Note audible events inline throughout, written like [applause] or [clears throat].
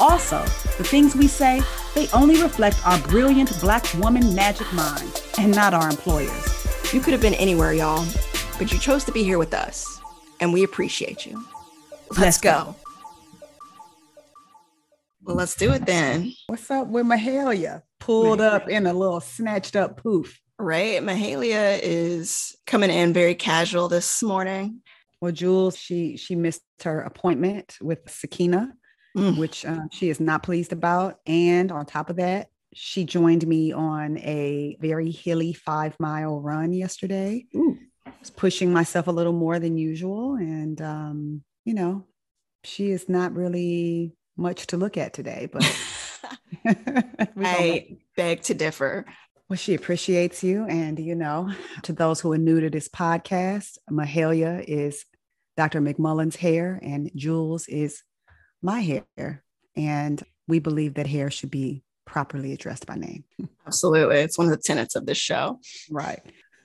Also, the things we say, they only reflect our brilliant Black woman magic mind and not our employers. You could have been anywhere, y'all, but you chose to be here with us, and we appreciate you. Let's, let's go. go. Well, let's do it then. What's up with Mahalia? Pulled Mahalia. up in a little snatched up poof. Right. Mahalia is coming in very casual this morning. Well, Jules, she she missed her appointment with Sakina mm. which uh, she is not pleased about. And on top of that, she joined me on a very hilly five mile run yesterday. Ooh. I was pushing myself a little more than usual. And, um, you know, she is not really much to look at today, but [laughs] [laughs] I beg to differ. Well, she appreciates you. And, you know, to those who are new to this podcast, Mahalia is Dr. McMullen's hair, and Jules is my hair. And we believe that hair should be properly addressed by name. Absolutely. It's one of the tenets of this show. Right. [laughs]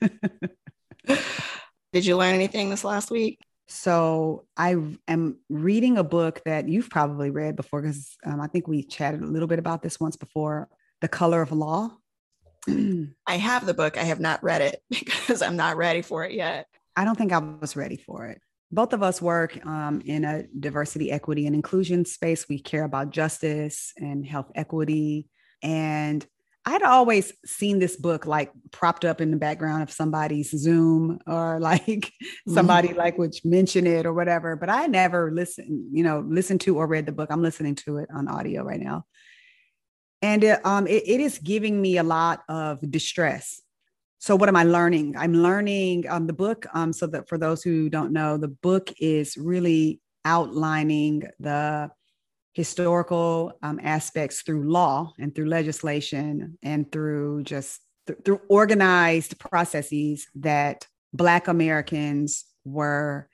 Did you learn anything this last week? So I am reading a book that you've probably read before because um, I think we chatted a little bit about this once before The Color of Law. [clears throat] I have the book. I have not read it [laughs] because I'm not ready for it yet. I don't think I was ready for it both of us work um, in a diversity, equity, and inclusion space. We care about justice and health equity. And I'd always seen this book like propped up in the background of somebody's Zoom or [laughs] like somebody mm-hmm. like would mention it or whatever. But I never listened, you know, listened to or read the book. I'm listening to it on audio right now. And it, um, it, it is giving me a lot of distress so what am i learning i'm learning um, the book um, so that for those who don't know the book is really outlining the historical um, aspects through law and through legislation and through just th- through organized processes that black americans were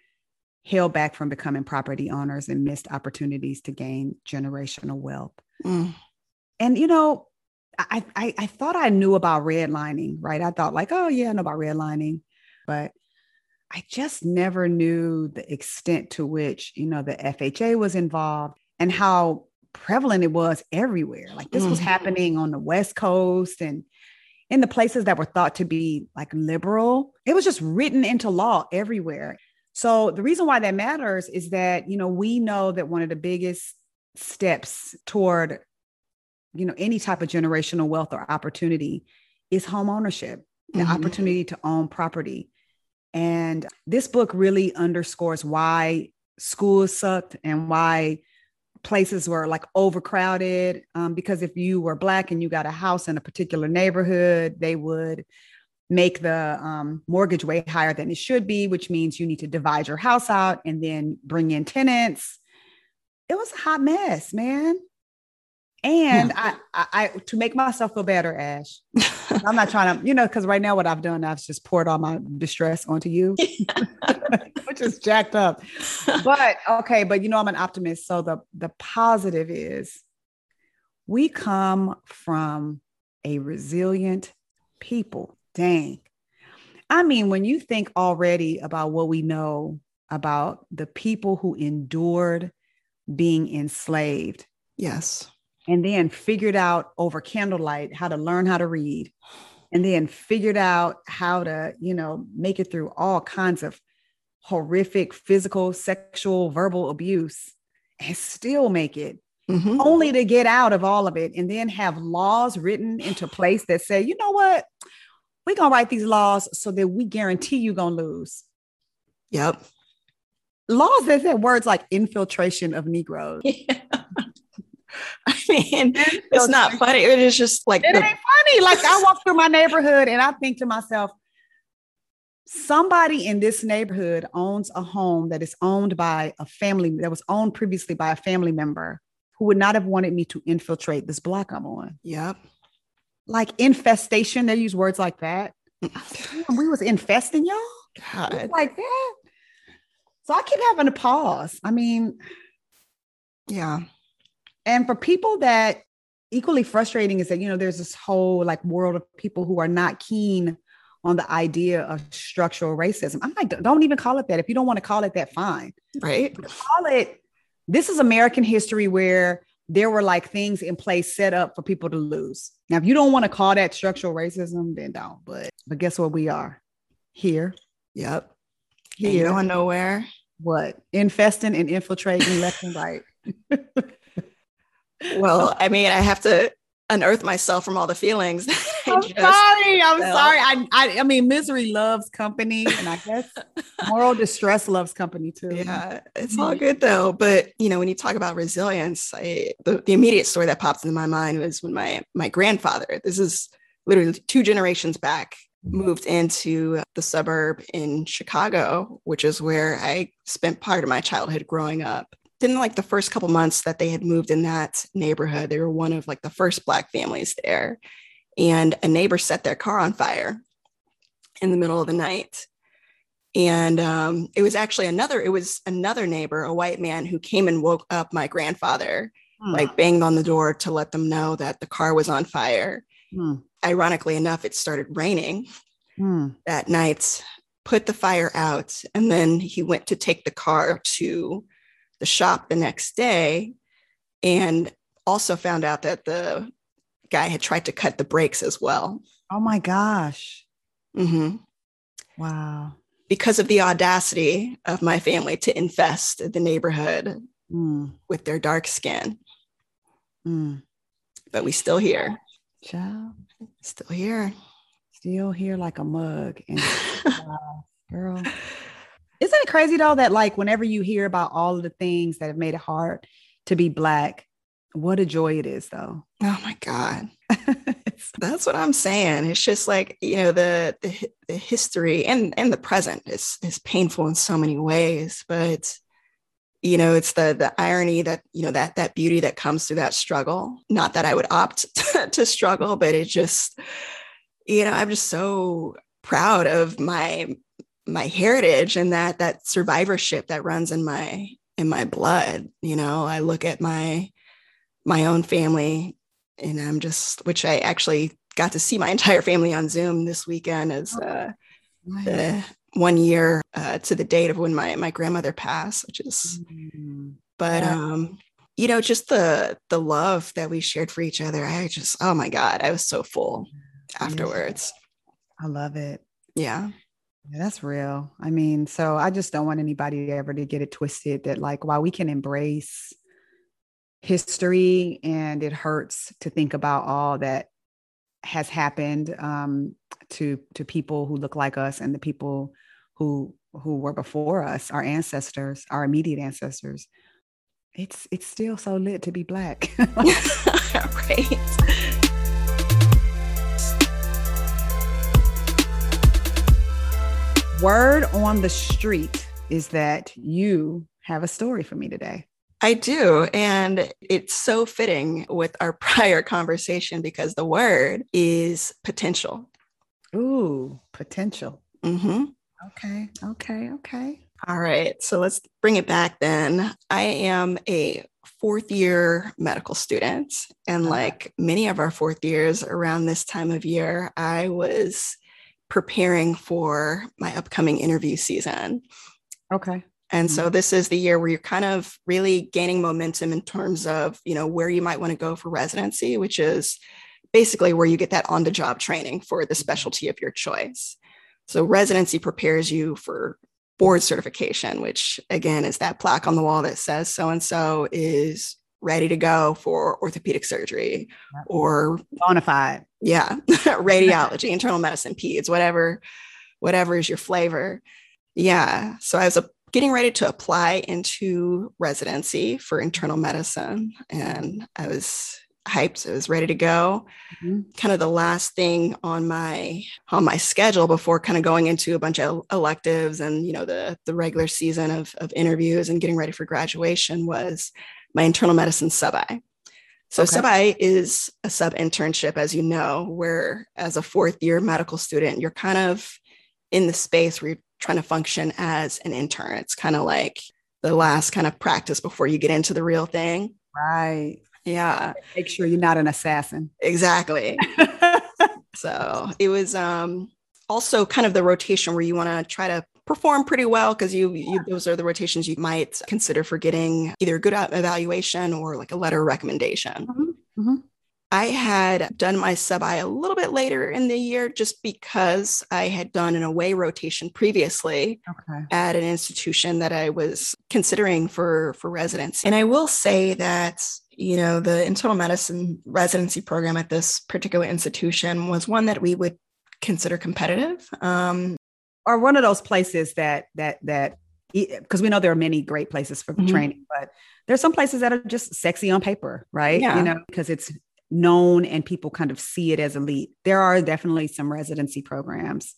held back from becoming property owners and missed opportunities to gain generational wealth mm. and you know I, I, I thought I knew about redlining, right? I thought like, oh yeah, I know about redlining, but I just never knew the extent to which, you know, the FHA was involved and how prevalent it was everywhere. Like this mm was mm-hmm. happening on the West Coast and in the places that were thought to be like liberal. It was just written into law everywhere. So the reason why that matters is that, you know, we know that one of the biggest steps toward you know any type of generational wealth or opportunity is home ownership the mm-hmm. opportunity to own property. And this book really underscores why schools sucked and why places were like overcrowded um, because if you were black and you got a house in a particular neighborhood they would make the um, mortgage way higher than it should be which means you need to divide your house out and then bring in tenants. It was a hot mess man and I, I, I, to make myself feel better, Ash. [laughs] I'm not trying to, you know, because right now what I've done, I've just poured all my distress onto you, [laughs] which is jacked up. But okay, but you know, I'm an optimist. So the the positive is we come from a resilient people. Dang. I mean, when you think already about what we know about the people who endured being enslaved. Yes and then figured out over candlelight how to learn how to read. And then figured out how to you know make it through all kinds of horrific physical sexual verbal abuse and still make it. Mm-hmm. only to get out of all of it and then have laws written into place that say you know what? We're going to write these laws so that we guarantee you're going to lose. Yep. Laws that said words like infiltration of negroes. yeah. [laughs] [laughs] I mean, it's not funny. It is just like it the- ain't funny. Like I walk through my neighborhood and I think to myself, somebody in this neighborhood owns a home that is owned by a family that was owned previously by a family member who would not have wanted me to infiltrate this block I'm on. Yep. Like infestation, they use words like that. [laughs] we was infesting y'all. God. Like that. So I keep having to pause. I mean, yeah. And for people that equally frustrating is that, you know, there's this whole like world of people who are not keen on the idea of structural racism. I'm like, don't even call it that. If you don't want to call it that, fine. Right. Call it, this is American history where there were like things in place set up for people to lose. Now, if you don't want to call that structural racism, then don't. But but guess what we are? Here. Yep. Here. Ain't going nowhere. What? Infesting and infiltrating left and right. [laughs] well, I mean, I have to unearth myself from all the feelings. I'm sorry. I'm felt. sorry. I, I, I mean, misery loves company, and I guess [laughs] moral distress loves company too. Yeah, it's all good though. But you know, when you talk about resilience, I, the, the immediate story that pops into my mind was when my my grandfather. This is literally two generations back moved into the suburb in Chicago, which is where I spent part of my childhood growing up. Didn't like the first couple months that they had moved in that neighborhood. They were one of like the first Black families there. And a neighbor set their car on fire in the middle of the night. And um, it was actually another, it was another neighbor, a white man who came and woke up my grandfather, hmm. like banged on the door to let them know that the car was on fire. Hmm ironically enough, it started raining hmm. that night, put the fire out, and then he went to take the car to the shop the next day and also found out that the guy had tried to cut the brakes as well. Oh my gosh. Mm-hmm. Wow. Because of the audacity of my family to infest the neighborhood mm. with their dark skin. Mm. But we still here. Child. Still here. Still here like a mug. And [laughs] girl. Isn't it crazy though that like whenever you hear about all of the things that have made it hard to be black, what a joy it is though. Oh my God. [laughs] That's what I'm saying. It's just like, you know, the, the, the history and and the present is is painful in so many ways, but you know it's the the irony that you know that that beauty that comes through that struggle not that i would opt [laughs] to struggle but it just you know i'm just so proud of my my heritage and that that survivorship that runs in my in my blood you know i look at my my own family and i'm just which i actually got to see my [laughs] entire family on zoom this weekend as uh, the one year uh, to the date of when my my grandmother passed, which is, mm-hmm. but yeah. um, you know, just the the love that we shared for each other. I just, oh my god, I was so full afterwards. I love it. Yeah. Yeah. That's real. I mean, so I just don't want anybody ever to get it twisted that like while we can embrace history and it hurts to think about all that has happened um, to to people who look like us and the people who who were before us, our ancestors, our immediate ancestors. It's it's still so lit to be black. [laughs] [laughs] right. Word on the street is that you have a story for me today. I do. And it's so fitting with our [laughs] prior conversation because the word is potential. Ooh, potential. Mm-hmm. Okay. Okay. Okay. All right. So let's bring it back then. I am a fourth year medical student. And like many of our fourth years around this time of year, I was preparing for my upcoming interview season. Okay. And mm-hmm. so this is the year where you're kind of really gaining momentum in terms of, you know, where you might want to go for residency, which is basically where you get that on the job training for the specialty of your choice. So residency prepares you for board certification, which again is that plaque on the wall that says so and so is ready to go for orthopedic surgery or bona fide. Yeah, [laughs] radiology, internal medicine, peds, whatever, whatever is your flavor. Yeah. So I was a getting ready to apply into residency for internal medicine and I was hyped. I was ready to go. Mm-hmm. Kind of the last thing on my on my schedule before kind of going into a bunch of electives and you know the the regular season of of interviews and getting ready for graduation was my internal medicine sub-I. So okay. sub-I is a sub internship, as you know, where as a fourth year medical student, you're kind of in the space where you're trying to function as an intern. It's kind of like the last kind of practice before you get into the real thing. Right. Yeah. Make sure you're not an assassin. Exactly. [laughs] so it was um also kind of the rotation where you want to try to perform pretty well because you, you, those are the rotations you might consider for getting either a good evaluation or like a letter recommendation. Mm-hmm. Mm-hmm. I had done my sub I a little bit later in the year just because I had done an away rotation previously okay. at an institution that I was considering for for residence. And I will say that you know the internal medicine residency program at this particular institution was one that we would consider competitive. Um, or one of those places that that that because we know there are many great places for mm-hmm. training, but there's some places that are just sexy on paper, right? Yeah. You know, because it's known and people kind of see it as elite. There are definitely some residency programs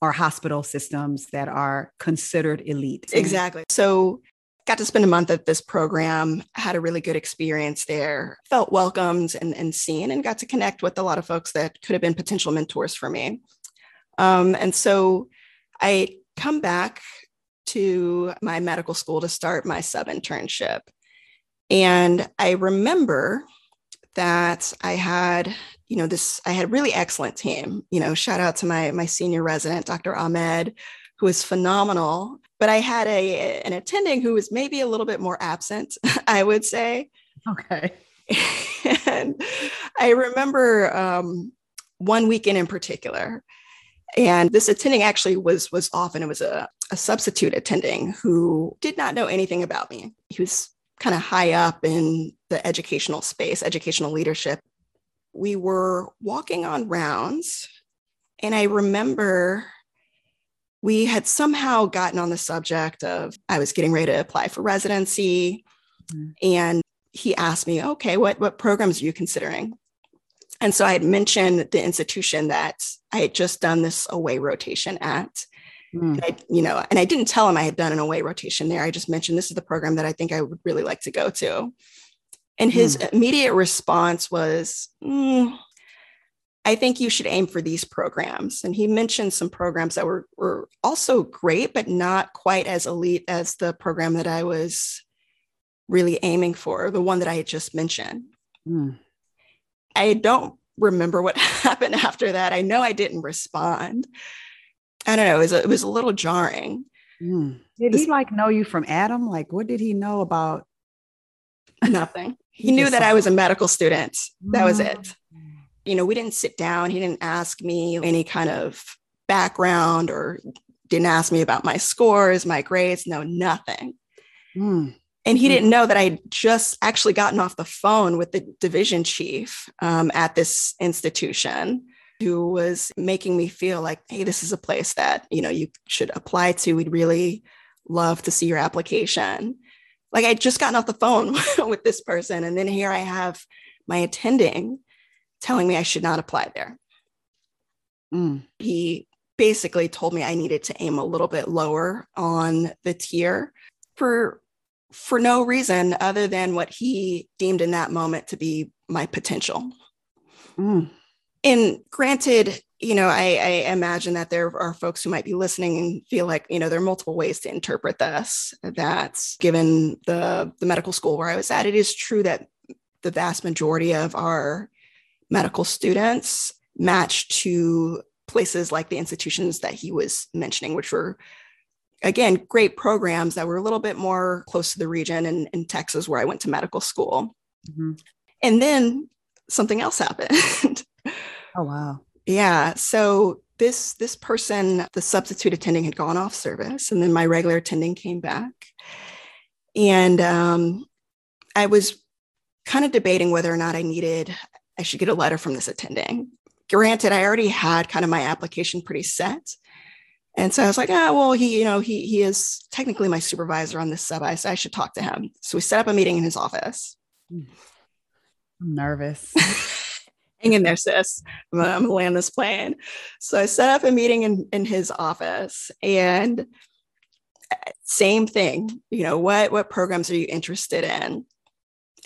or hospital systems that are considered elite. Exactly. So got to spend a month at this program, had a really good experience there, felt welcomed and, and seen, and got to connect with a lot of folks that could have been potential mentors for me. Um, and so I come back to my medical school to start my sub internship. And I remember that I had, you know, this, I had a really excellent team. You know, shout out to my, my senior resident, Dr. Ahmed, who was phenomenal. But I had a an attending who was maybe a little bit more absent, [laughs] I would say. Okay. [laughs] and I remember um, one weekend in particular, and this attending actually was was often it was a, a substitute attending who did not know anything about me. He was kind of high up in the educational space, educational leadership. We were walking on rounds, and I remember we had somehow gotten on the subject of I was getting ready to apply for residency. Mm-hmm. And he asked me, okay, what, what programs are you considering? And so I had mentioned the institution that I had just done this away rotation at. Mm. I, you know, and I didn't tell him I had done an away rotation there. I just mentioned this is the program that I think I would really like to go to. And his mm. immediate response was, mm, I think you should aim for these programs. And he mentioned some programs that were, were also great, but not quite as elite as the program that I was really aiming for, the one that I had just mentioned. Mm. I don't remember what [laughs] happened after that. I know I didn't respond. I don't know. It was a, it was a little jarring. Mm. Did he like know you from Adam? Like, what did he know about? Nothing. he, [laughs] he knew that I was a medical student. That was it. Hmm. You know, we didn't sit down. He didn't ask me any kind of background or didn't ask me about my scores, my grades. No, nothing. Mm. And he didn't know that I had just actually gotten off the phone with the division chief um, at this institution who was making me feel like, hey, this is a place that, you know, you should apply to. We'd really love to see your application. Like I'd just gotten off the phone [laughs] with this person. And then here I have my attending telling me I should not apply there. Mm. He basically told me I needed to aim a little bit lower on the tier for for no reason other than what he deemed in that moment to be my potential. Mm. And granted, you know, I, I, imagine that there are folks who might be listening and feel like, you know, there are multiple ways to interpret this. That given the, the medical school where I was at, it is true that the vast majority of our medical students match to places like the institutions that he was mentioning, which were, again, great programs that were a little bit more close to the region in, in Texas, where I went to medical school. Mm-hmm. And then something else happened. [laughs] Oh wow. Yeah. So this this person, the substitute attending, had gone off service, and then my regular attending came back, and um, I was kind of debating whether or not I needed I should get a letter from this attending. Granted, I already had kind of my application pretty set. And so I was like, ah, well, he, you know, he he is technically my supervisor on this sub. I so I should talk to him. So we set up a meeting in his office. I'm nervous. [laughs] hang in there, sis. I'm gonna, land this plane. So I set up a meeting in, in his office and uh, same thing, you know, what what programs are you interested in?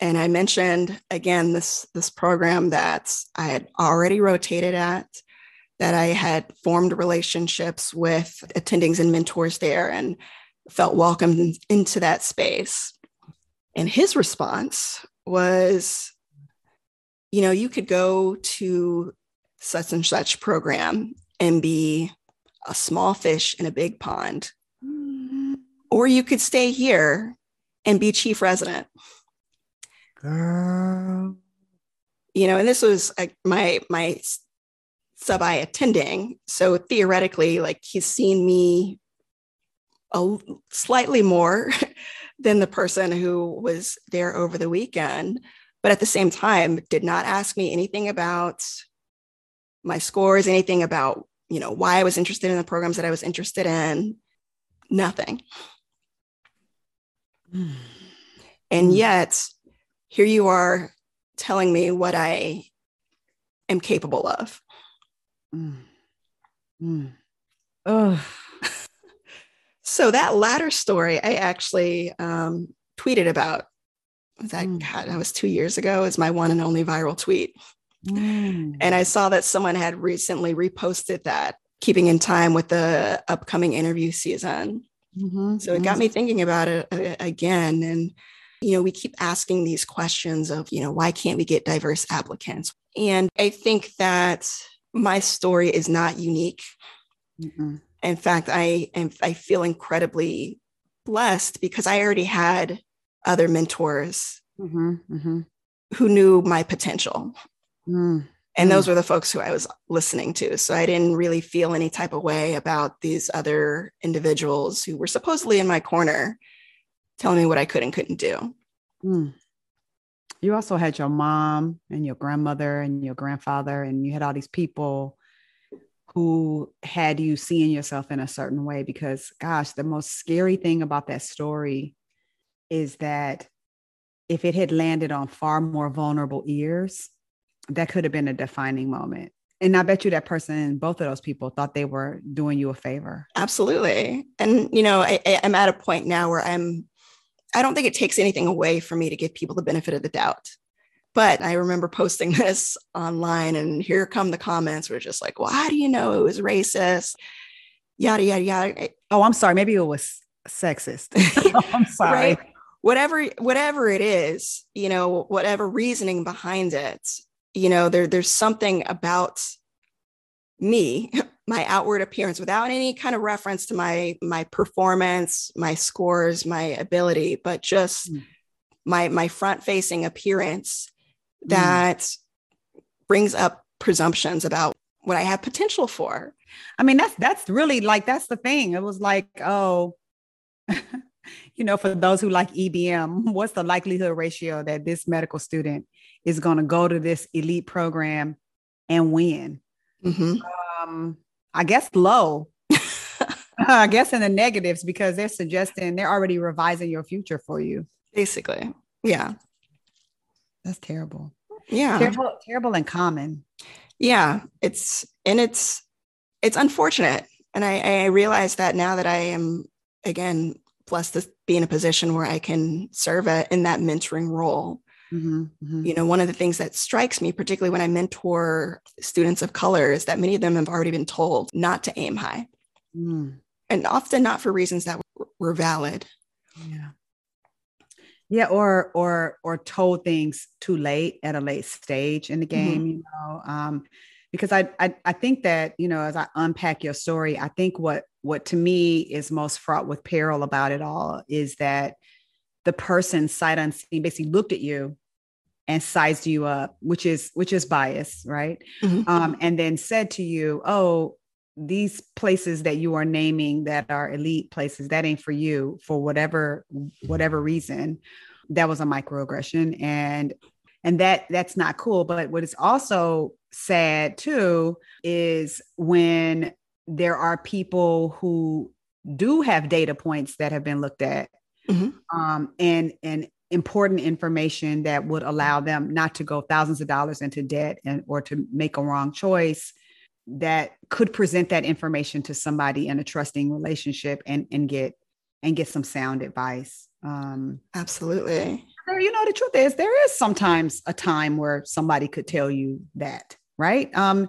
and I mentioned again this this program that I had already rotated at, that I had formed relationships with attendings and mentors there, and felt welcomed into that space. And his response was, you know, you could go to such and such program and be a small fish in a big pond, mm-hmm. or you could stay here and be chief resident girl. You know, and this was like my my sub I attending. So theoretically, like he's seen me a slightly more [laughs] than the person who was there over the weekend, but at the same time, did not ask me anything about my scores, anything about you know why I was interested in the programs that I was interested in. Nothing. [sighs] and hmm. yet here you are telling me what I am capable of. Mm. Mm. Oh. [laughs] so that latter story, I actually um, tweeted about. That mm. God, that was two years ago? Is my one and only viral tweet. Mm. And I saw that someone had recently reposted that, keeping in time with the upcoming interview season. Mm-hmm. So it got mm-hmm. me thinking about it uh, again. And you know, we keep asking these questions of, you know, why can't we get diverse applicants? And I think that my story is not unique. Mm-mm. In fact, I am I feel incredibly blessed because I already had other mentors mm-hmm, mm-hmm. who knew my potential. Mm. And those were the folks who I was listening to. So I didn't really feel any type of way about these other individuals who were supposedly in my corner telling me what I could and couldn't do. Mm. You also had your mom and your grandmother and your grandfather, and you had all these people who had you seeing yourself in a certain way. Because, gosh, the most scary thing about that story is that if it had landed on far more vulnerable ears, that could have been a defining moment. And I bet you that person, both of those people thought they were doing you a favor. Absolutely. And, you know, I, I'm at a point now where I'm I don't think it takes anything away for me to give people the benefit of the doubt. But I remember posting [laughs] this online, and here come the comments were just like, well, how do you know it was racist? Yada, yada, yada. Oh, I'm sorry. Maybe it was sexist. [laughs] [laughs] I'm sorry. Right? Whatever, whatever it is, you know, whatever reasoning behind it, you know, there, there's something about me my outward appearance without any kind of reference to my my performance my scores my ability but just mm. my my front facing appearance mm. that mm. brings up presumptions about what i have potential for i mean that's that's really like that's the thing it was like oh [laughs] you know for those who like ebm what's the likelihood ratio that this medical student is going to go to this elite program and win mm-hmm. um I guess low. [laughs] I guess in the negatives because they're suggesting they're already revising your future for you. Basically. Yeah. That's terrible. Yeah. Terrible, terrible and common. Yeah. It's and it's it's unfortunate. And I, I realize that now that I am again blessed to be in a position where I can serve a, in that mentoring role. Mm-hmm, mm-hmm. You know, one of the things that strikes me, particularly when I mentor students of color, is that many of them have already been told not to aim high. Mm. And often not for reasons that were valid. Yeah. Yeah, or or or told things too late at a late stage in the mm-hmm. game, mm-hmm. you know. Um, because I, I I think that, you know, as I unpack your story, I think what what to me is most fraught with peril about it all is that the person sight unseen basically looked at you and sized you up, which is which is bias, right? Mm-hmm. Um, and then said to you, "Oh, these places that you are naming that are elite places, that ain't for you for whatever whatever reason." That was a microaggression, and and that that's not cool. But what is also sad too is when there are people who do have data points that have been looked at mm-hmm. um, and and important information that would allow them not to go thousands of dollars into debt and or to make a wrong choice that could present that information to somebody in a trusting relationship and and get and get some sound advice um absolutely you know, the truth is there is sometimes a time where somebody could tell you that, right? Um,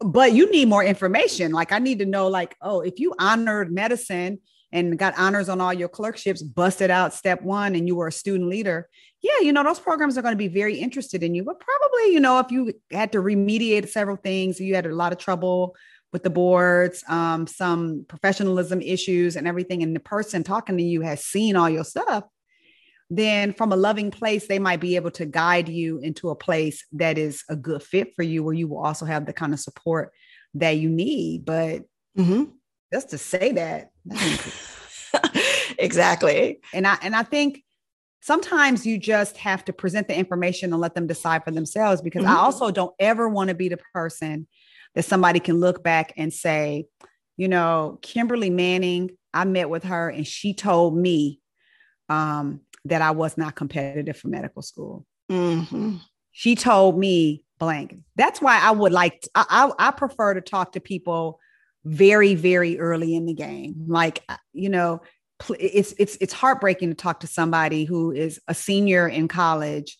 but you need more information. Like I need to know, like, oh, if you honored medicine and got honors on all your clerkships, busted out step one, and you were a student leader, yeah, you know, those programs are going to be very interested in you. But probably, you know, if you had to remediate several things, you had a lot of trouble with the boards, um, some professionalism issues and everything, and the person talking to you has seen all your stuff, then from a loving place, they might be able to guide you into a place that is a good fit for you, where you will also have the kind of support that you need. But mm-hmm. Just to say that, [laughs] exactly. And I and I think sometimes you just have to present the information and let them decide for themselves because mm-hmm. I also don't ever want to be the person that somebody can look back and say, you know, Kimberly Manning, I met with her and she told me um, that I was not competitive for medical school. Mm-hmm. She told me blank. That's why I would like, to, I, I, I prefer to talk to people very, very early in the game. Like, uh, you know, it's it's it's heartbreaking to talk to somebody who is a senior in college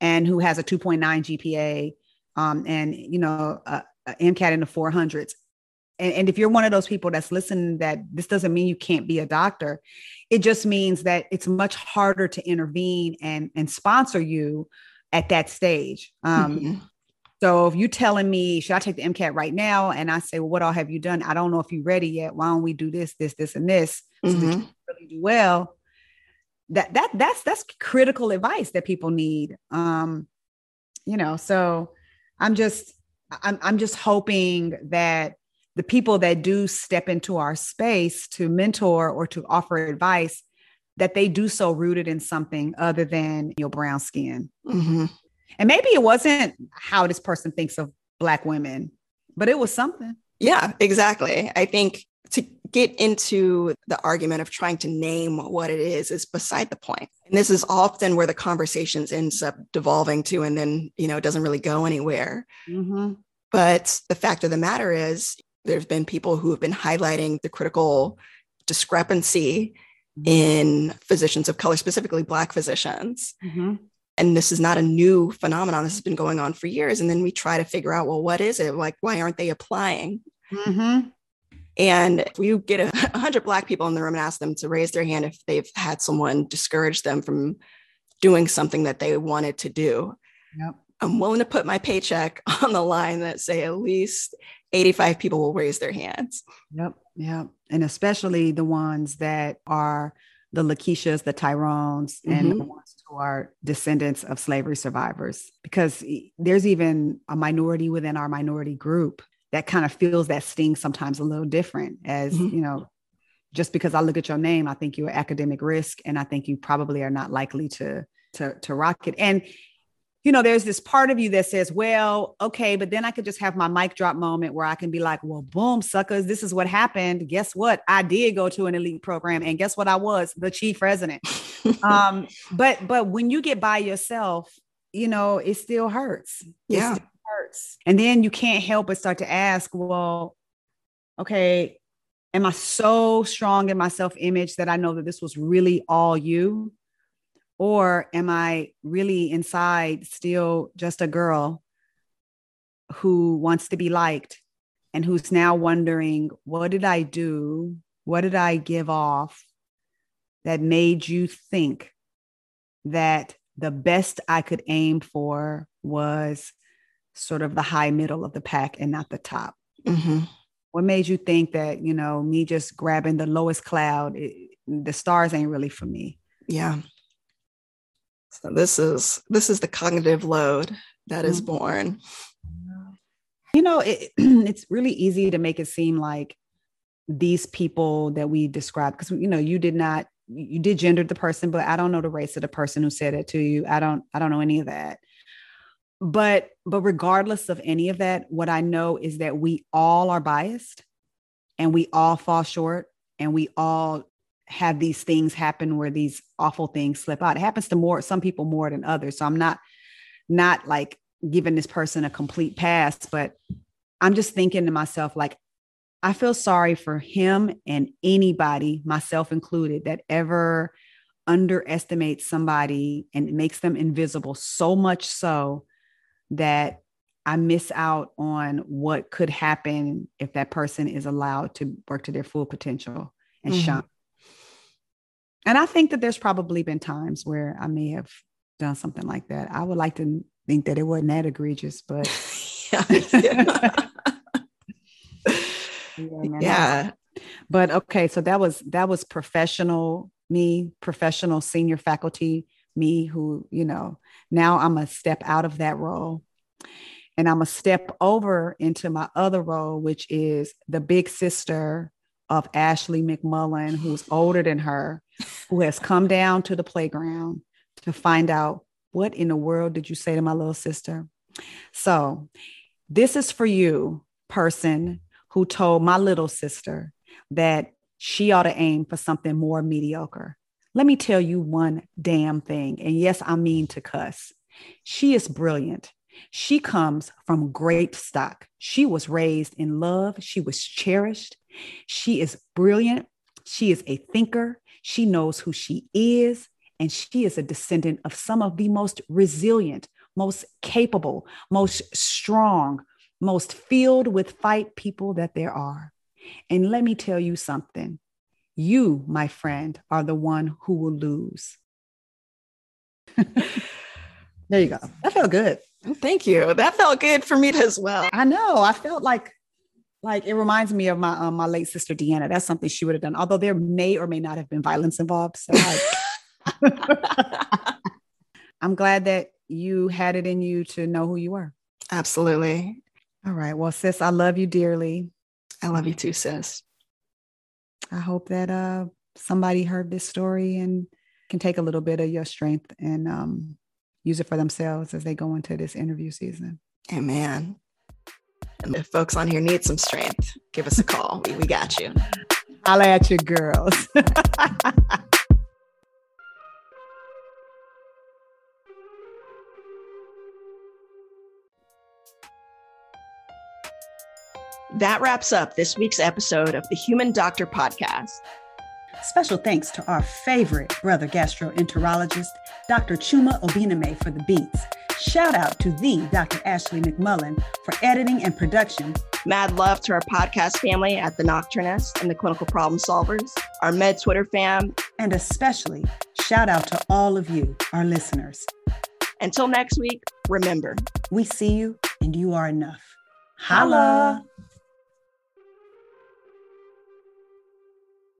and who has a 2.9 GPA um, and you know a MCAT in the 400s. And, and if you're one of those people that's listening, that this doesn't mean you can't be a doctor. It just means that it's much harder to intervene and and sponsor you at that stage. Um, mm-hmm. So if you're telling me, should I take the MCAT right now? And I say, well, what all have you done? I don't know if you're ready yet. Why don't we do this, this, this, and this? Mm-hmm. That you really do well. That that that's that's critical advice that people need. Um, you know, so I'm just I'm I'm just hoping that the people that do step into our space to mentor or to offer advice that they do so rooted in something other than your brown skin. Mm-hmm. And maybe it wasn't how this person thinks of Black women, but it was something. Yeah, exactly. I think to get into the argument of trying to name what it is is beside the point. And this is often where the conversations ends up devolving to, and then, you know, it doesn't really go anywhere. Mm-hmm. But the fact of the matter is, there's been people who have been highlighting the critical discrepancy mm-hmm. in physicians of color, specifically Black physicians. Mm-hmm and this is not a new phenomenon this has been going on for years. And then we try to figure out well what is it? Like why aren't they applying? Mm-hmm. and if you get a [laughs] 100 black people in the room and ask them to raise their hand if they've had someone discourage them from doing something that they wanted to do. Yep. i'm willing to put my paycheck [laughs] on the line that say at least 85 people will raise their hands. Yep yep. And especially the ones that are the Lakeishas, the Tyrones, and mm-hmm. the ones who are descendants of slavery survivors, because there's even a minority within our minority group that kind of feels that sting sometimes a little different. As mm-hmm. you know, just because I look at your name, I think you're academic risk, and I think you probably are not likely to to to rock it. And you know, there's this part of you that says, well, okay, but then I could just have my mic drop moment where I can be like, well, boom, suckers, this is what happened. Guess what? I did go to an elite program. And guess what I was? The chief resident. [laughs] um, but but when you get by yourself, you know, it still hurts. Yeah. Still hurts. And then you can't help but start to ask, well, okay, am I so strong in my self-image that I know that this was really all you? Or am I really inside still just a girl who wants to be liked and who's now wondering, what did I do? What did I give off that made you think that the best I could aim for was sort of the high middle of the pack and not the top? Mm-hmm. What made you think that, you know, me just grabbing the lowest cloud, it, the stars ain't really for me? Yeah. So this is this is the cognitive load that is mm-hmm. born. You know, it, [clears throat] it's really easy to make it seem like these people that we described because you know you did not you did gender the person but i don't know the race of the person who said it to you i don't i don't know any of that but but regardless of any of that what i know is that we all are biased and we all fall short and we all have these things happen where these awful things slip out. It happens to more some people more than others. So I'm not not like giving this person a complete pass, but I'm just thinking to myself like I feel sorry for him and anybody, myself included, that ever underestimates somebody and makes them invisible so much so that I miss out on what could happen if that person is allowed to work to their full potential and mm-hmm. shine. And I think that there's probably been times where I may have done something like that. I would like to think that it wasn't that egregious, but [laughs] yeah. [laughs] [laughs] yeah. yeah. But okay, so that was that was professional me, professional senior faculty me who, you know, now I'm a step out of that role and I'm a step over into my other role, which is the big sister of Ashley McMullen, who's older than her, who has come down to the playground to find out what in the world did you say to my little sister? So, this is for you, person who told my little sister that she ought to aim for something more mediocre. Let me tell you one damn thing. And yes, I mean to cuss. She is brilliant. She comes from great stock. She was raised in love. She was cherished. She is brilliant. She is a thinker. She knows who she is. And she is a descendant of some of the most resilient, most capable, most strong, most filled with fight people that there are. And let me tell you something you, my friend, are the one who will lose. [laughs] there you go. That felt good. Thank you. That felt good for me as well. I know. I felt like like it reminds me of my um, my late sister Deanna. That's something she would have done. Although there may or may not have been violence involved. So like, [laughs] [laughs] I'm glad that you had it in you to know who you were. Absolutely. All right. Well, sis, I love you dearly. I love you too, sis. I hope that uh, somebody heard this story and can take a little bit of your strength and um, use it for themselves as they go into this interview season. Amen. And if folks on here need some strength, give us a call. we, we got you. Holla at you, girls. [laughs] That wraps up this week's episode of the Human Doctor Podcast. Special thanks to our favorite brother gastroenterologist, Dr. Chuma Obiname, for the beats. Shout out to the Dr. Ashley McMullen for editing and production. Mad love to our podcast family at The Nocturnist and the Clinical Problem Solvers, our Med Twitter fam. And especially shout out to all of you, our listeners. Until next week, remember we see you and you are enough. Holla! Holla.